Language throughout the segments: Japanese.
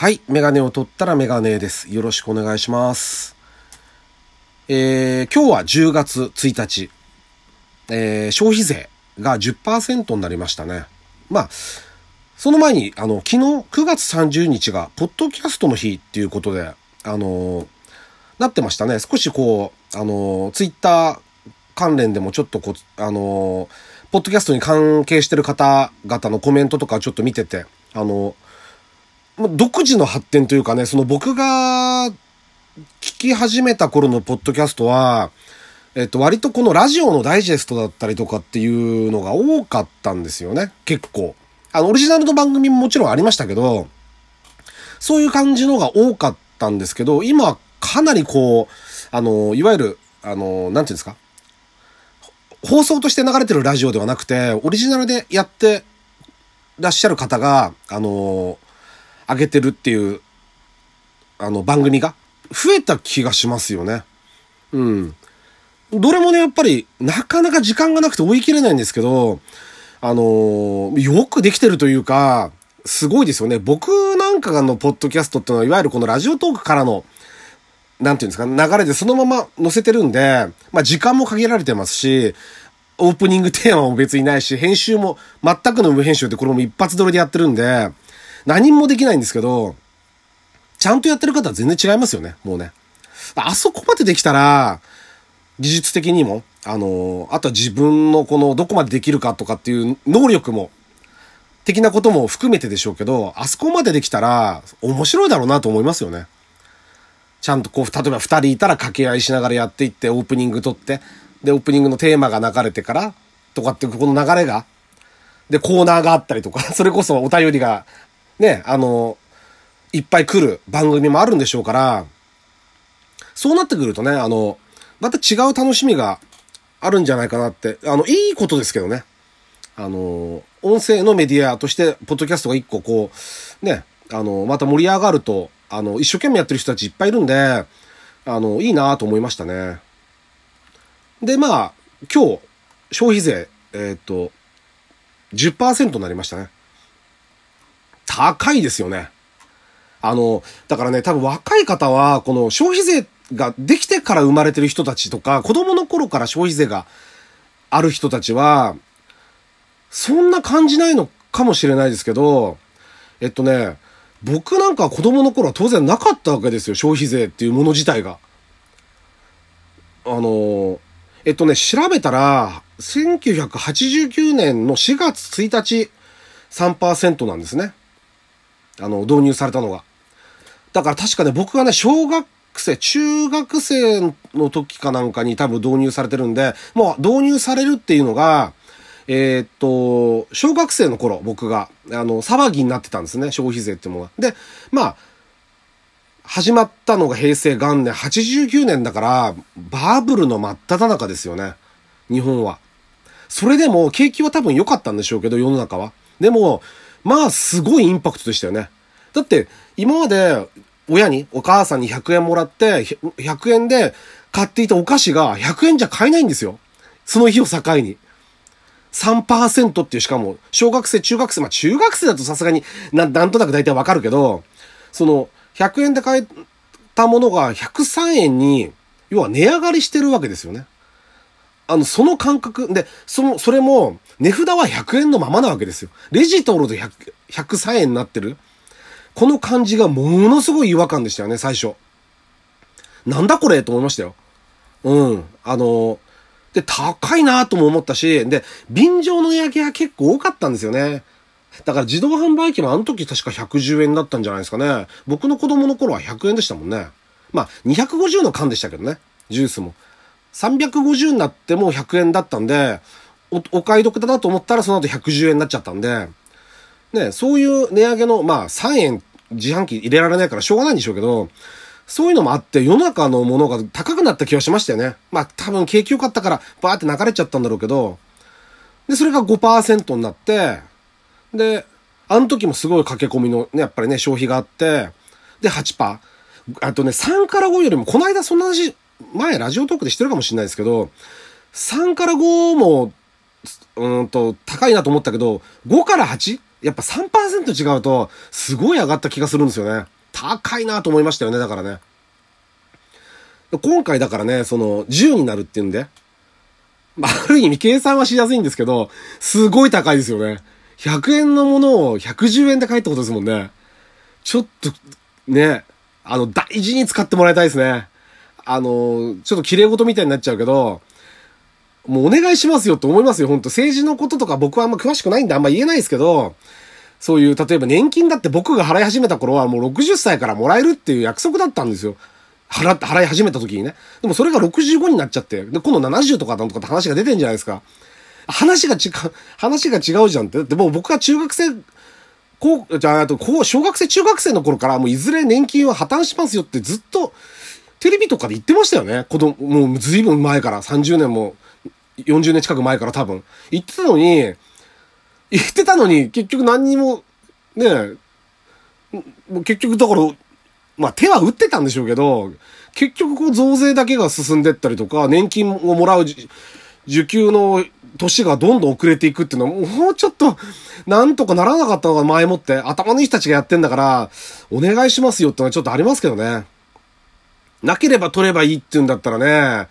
はい。メガネを取ったらメガネです。よろしくお願いします。えー、今日は10月1日。えー、消費税が10%になりましたね。まあ、その前に、あの、昨日9月30日が、ポッドキャストの日っていうことで、あのーなってましたね。少しこう、あのーツイッター関連でもちょっとこ、あのーポッドキャストに関係してる方々のコメントとかちょっと見てて、あのまあ独自の発展というかね、その僕が聞き始めた頃のポッドキャストは、えっと、割とこのラジオのダイジェストだったりとかっていうのが多かったんですよね。結構。あの、オリジナルの番組ももちろんありましたけど、そういう感じのが多かったんですけど、今はかなりこう、あの、いわゆる、あの、なんていうんですか？放送として流れてるラジオではなくて、オリジナルでやってらっしゃる方が、あの、上げてるっていう、あの、番組が増えた気がしますよね。うん。どれもね、やっぱり、なかなか時間がなくて追い切れないんですけど、あのよくできてるというか、すごいですよね。僕なんかのポッドキャストっていうのは、いわゆるこのラジオトークからの、なんていうんですか、流れでそのまま載せてるんで、まあ時間も限られてますし、オープニングテーマも別にないし、編集も全くの無編集でこれも一発撮りでやってるんで、何もできないんですけど、ちゃんとやってる方は全然違いますよね、もうね。あそこまでできたら、技術的にも、あの、あとは自分のこのどこまでできるかとかっていう能力も、的なことも含めてでしょうけど、あそこまでできたら面白いだろうなと思いますよね。ちゃんとこう、例えば二人いたら掛け合いしながらやっていって、オープニング撮って、で、オープニングのテーマが流れてから、とかっていうこの流れが、で、コーナーがあったりとか、それこそお便りが、ね、あの、いっぱい来る番組もあるんでしょうから、そうなってくるとね、あの、また違う楽しみがあるんじゃないかなって、あの、いいことですけどね。あの、音声のメディアとして、ポッドキャストが一個こう、ね、あの、また盛り上がると、あの、一生懸命やってる人たちいっぱいいるんで、あの、いいなと思いましたね。で、まあ、今日、消費税、えっ、と、10%になりましたね。高いですよね。あの、だからね、多分若い方は、この消費税ができてから生まれてる人たちとか、子供の頃から消費税がある人たちは、そんな感じないのかもしれないですけど、えっとね、僕なんか子供の頃は当然なかったわけですよ、消費税っていうもの自体が。あの、えっとね、調べたら、1989年の4月1日3%なんですね。あの、導入されたのが。だから確かね、僕がね、小学生、中学生の時かなんかに多分導入されてるんで、もう導入されるっていうのが、えーっと、小学生の頃、僕が、あの、騒ぎになってたんですね、消費税っていうものが。で、まあ、始まったのが平成元年、89年だから、バブルの真っ只中ですよね。日本は。それでも、景気は多分良かったんでしょうけど、世の中は。でも、まあ、すごいインパクトでしたよね。だって、今まで、親に、お母さんに100円もらって、100円で買っていたお菓子が100円じゃ買えないんですよ。その日を境に。3%っていう、しかも、小学生、中学生、まあ中学生だとさすがにな、なんとなく大体わかるけど、その、100円で買えたものが103円に、要は値上がりしてるわけですよね。あの、その感覚、で、その、それも、値札は100円のままなわけですよ。レジ通ると100 103円になってる。この感じがものすごい違和感でしたよね、最初。なんだこれと思いましたよ。うん。あの、で、高いなとも思ったし、で、便乗の値上げは結構多かったんですよね。だから自動販売機もあの時確か110円だったんじゃないですかね。僕の子供の頃は100円でしたもんね。まあ、250の缶でしたけどね。ジュースも。350になっても100円だったんで、お、お買い得だなと思ったらその後110円になっちゃったんで、ね、そういう値上げの、まあ、3円自販機入れられないからしょうがないんでしょうけど、そういうのもあって世の中のものが高くなった気がしましたよね。まあ、多分景気良かったからバーって流れちゃったんだろうけど、で、それが5%になって、で、あの時もすごい駆け込みのね、やっぱりね、消費があって、で、8%。あとね、3から5よりも、この間そんな話、前ラジオトークでしてるかもしれないですけど、3から5も、うんと、高いなと思ったけど、5から 8? やっぱ3%違うと、すごい上がった気がするんですよね。高いなと思いましたよね、だからね。今回だからね、その、10になるっていうんで、まあ、ある意味計算はしやすいんですけど、すごい高いですよね。100円のものを110円で買えってことですもんね。ちょっと、ね、あの、大事に使ってもらいたいですね。あの、ちょっと綺麗事みたいになっちゃうけど、もうお願いしますよって思いますよ、本当政治のこととか僕はあんま詳しくないんであんま言えないですけど、そういう、例えば年金だって僕が払い始めた頃はもう60歳からもらえるっていう約束だったんですよ。払って、払い始めた時にね。でもそれが65になっちゃって、で、今度70とかだとかって話が出てんじゃないですか。話が違う、話が違うじゃんって。だってもう僕が中学生、こう、じゃあ、あと、こう、小学生、中学生の頃からもういずれ年金は破綻しますよってずっと、テレビとかで言ってましたよね。子供、もうずいぶん前から、30年も、40年近く前から多分。言ってたのに、言ってたのに、結局何にも、ねもう結局だから、まあ手は打ってたんでしょうけど、結局こう増税だけが進んでったりとか、年金をもらう受給の年がどんどん遅れていくっていうのは、もうちょっと、なんとかならなかったのが前もって、頭のいい人たちがやってんだから、お願いしますよってのはちょっとありますけどね。なければ取ればいいって言うんだったらね、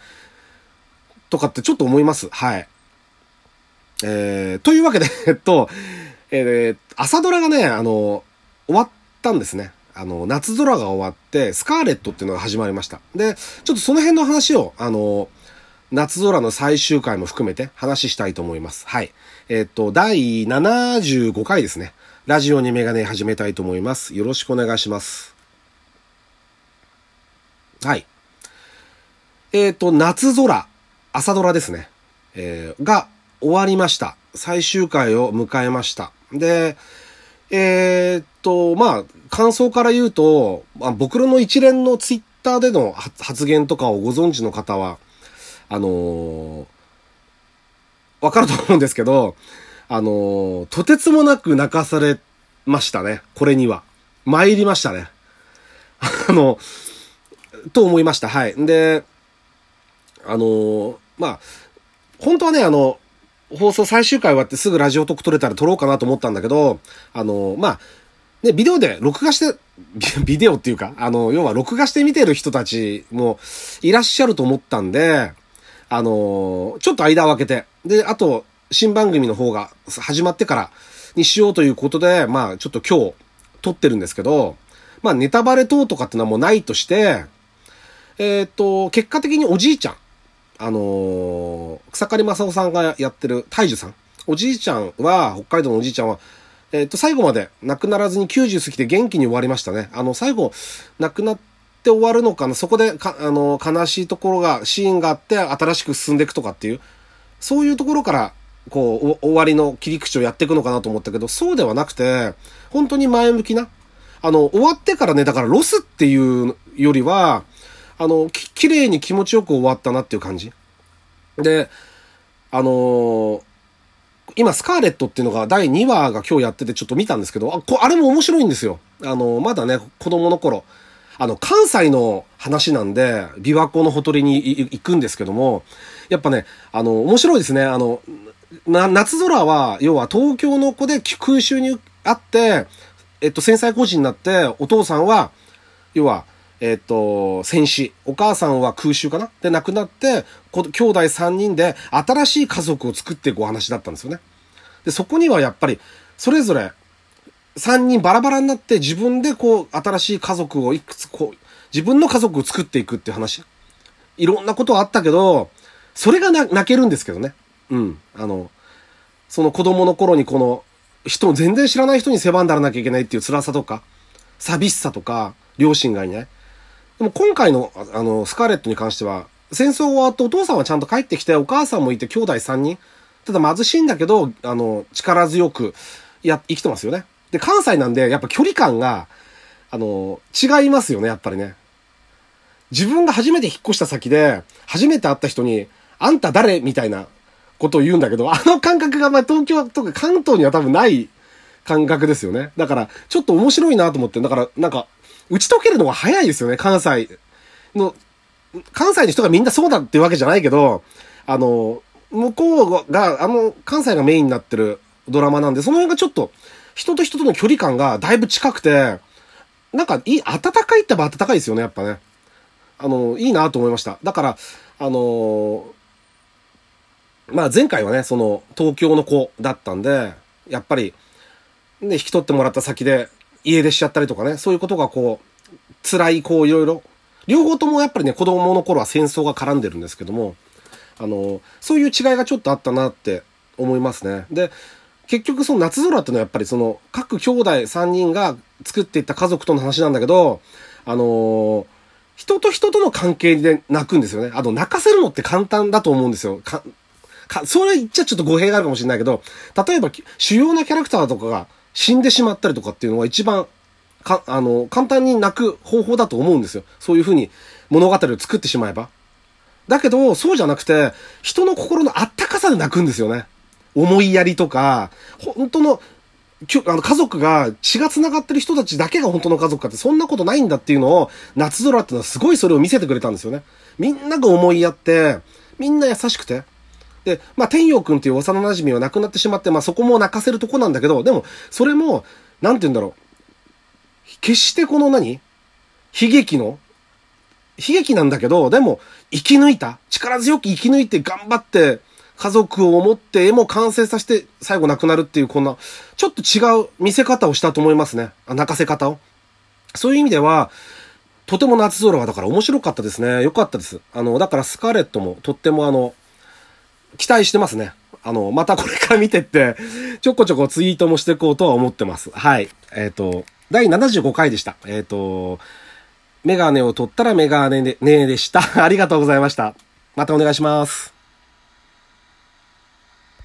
とかってちょっと思います。はい。えー、というわけで、えっと、えー、朝ドラがね、あの、終わったんですね。あの、夏空が終わって、スカーレットっていうのが始まりました。で、ちょっとその辺の話を、あの、夏空の最終回も含めて話したいと思います。はい。えっと、第75回ですね。ラジオにメガネ始めたいと思います。よろしくお願いします。はい。えっ、と、夏空、朝ドラですね。えー、が終わりました。最終回を迎えました。で、えー、っと、まあ、感想から言うと、まあ、僕の一連のツイッターでの発言とかをご存知の方は、あのー、わかると思うんですけど、あのー、とてつもなく泣かされましたね。これには。参りましたね。あの、と思いました。はい。で、あのー、まあ、本当はね、あの、放送最終回終わってすぐラジオトーク撮れたら撮ろうかなと思ったんだけど、あの、まあ、ね、ビデオで録画して、ビデオっていうか、あの、要は録画して見てる人たちもいらっしゃると思ったんで、あの、ちょっと間を空けて、で、あと、新番組の方が始まってからにしようということで、まあ、ちょっと今日撮ってるんですけど、まあ、ネタバレ等とかってのはもうないとして、えっ、と、結果的におじいちゃん、あのー、草刈正雄さんがやってる大樹さん。おじいちゃんは、北海道のおじいちゃんは、えっ、と、最後まで亡くならずに90過ぎて元気に終わりましたね。あの、最後、亡くなって終わるのかな。そこでか、あの、悲しいところが、シーンがあって、新しく進んでいくとかっていう、そういうところから、こう、終わりの切り口をやっていくのかなと思ったけど、そうではなくて、本当に前向きな。あの、終わってからね、だからロスっていうよりは、あの、き、綺麗に気持ちよく終わったなっていう感じ。で、あのー、今、スカーレットっていうのが第2話が今日やっててちょっと見たんですけど、あ、こあれも面白いんですよ。あのー、まだね、子供の頃。あの、関西の話なんで、琵琶湖のほとりに行くんですけども、やっぱね、あの、面白いですね。あの、な、夏空は、要は東京の子で空襲にあって、えっと、戦災孤児になって、お父さんは、要は、えっ、と、戦死。お母さんは空襲かな？で、亡くなって、兄弟3人で新しい家族を作っていくお話だったんですよね。で、そこにはやっぱり、それぞれ、3人バラバラになって自分でこう、新しい家族をいくつこう、自分の家族を作っていくっていう話。いろんなことはあったけど、それが泣けるんですけどね。うん。あの、その子供の頃にこの、人、全然知らない人に世話にならなきゃいけないっていう辛さとか、寂しさとか、両親がいない。でも今回の、あの、スカーレットに関しては、戦争終わってお父さんはちゃんと帰ってきて、お母さんもいて兄弟3人。ただ貧しいんだけど、あの、力強く、や、生きてますよね。で、関西なんで、やっぱ距離感が、あの、違いますよね、やっぱりね。自分が初めて引っ越した先で、初めて会った人に、あんた誰みたいなことを言うんだけど、あの感覚が、まあ、東京とか関東には多分ない感覚ですよね。だから、ちょっと面白いなと思って、だから、なんか、打ち解けるのが早いですよね、関西の、関西の人がみんなそうだっていうわけじゃないけど、あの、向こうが、あの、関西がメインになってるドラマなんで、その辺がちょっと人と人との距離感がだいぶ近くて、なんかいい、暖かいってば暖かいですよね、やっぱね。あの、いいなと思いました。だから、あの、まあ前回はね、その、東京の子だったんで、やっぱり、ね、引き取ってもらった先で家出しちゃったりとかね、そういうことがこう、辛い、こういろいろ、両方ともやっぱりね、子供の頃は戦争が絡んでるんですけども、あの、そういう違いがちょっとあったなって思いますね。で、結局その夏空っていうのはやっぱりその各兄弟3人が作っていった家族との話なんだけど、あの、人と人との関係で泣くんですよね。あの、泣かせるのって簡単だと思うんですよ。か、か、それ言っちゃちょっと語弊があるかもしれないけど、例えば主要なキャラクターとかが死んでしまったりとかっていうのは一番、か、あの、簡単に泣く方法だと思うんですよ。そういうふうに物語を作ってしまえば。だけど、そうじゃなくて、人の心のあったかさで泣くんですよね。思いやりとか、本当の、あの家族が血が繋がってる人たちだけが本当の家族かってそんなことないんだっていうのを夏空っていうのはすごいそれを見せてくれたんですよね。みんなが思いやって、みんな優しくて。で、まあ天陽くんっていう幼馴染は亡くなってしまって、まあそこも泣かせるとこなんだけど、でもそれも、なんて言うんだろう。決してこの何？悲劇の？悲劇なんだけど、でも生き抜いた。力強く生き抜いて頑張って家族を思って絵も完成させて最後亡くなるっていうこんな、ちょっと違う見せ方をしたと思いますね。泣かせ方を。そういう意味では、とても夏空はだから面白かったですね。よかったです。あの、だからスカーレットもとってもあの、期待してますね。あの、またこれから見てって、ちょこちょこツイートもしていこうとは思ってます。はい。えっ、ー、と、第75回でした。えっ、ー、と、メガネを取ったらメガネでねでした。ありがとうございました。またお願いします。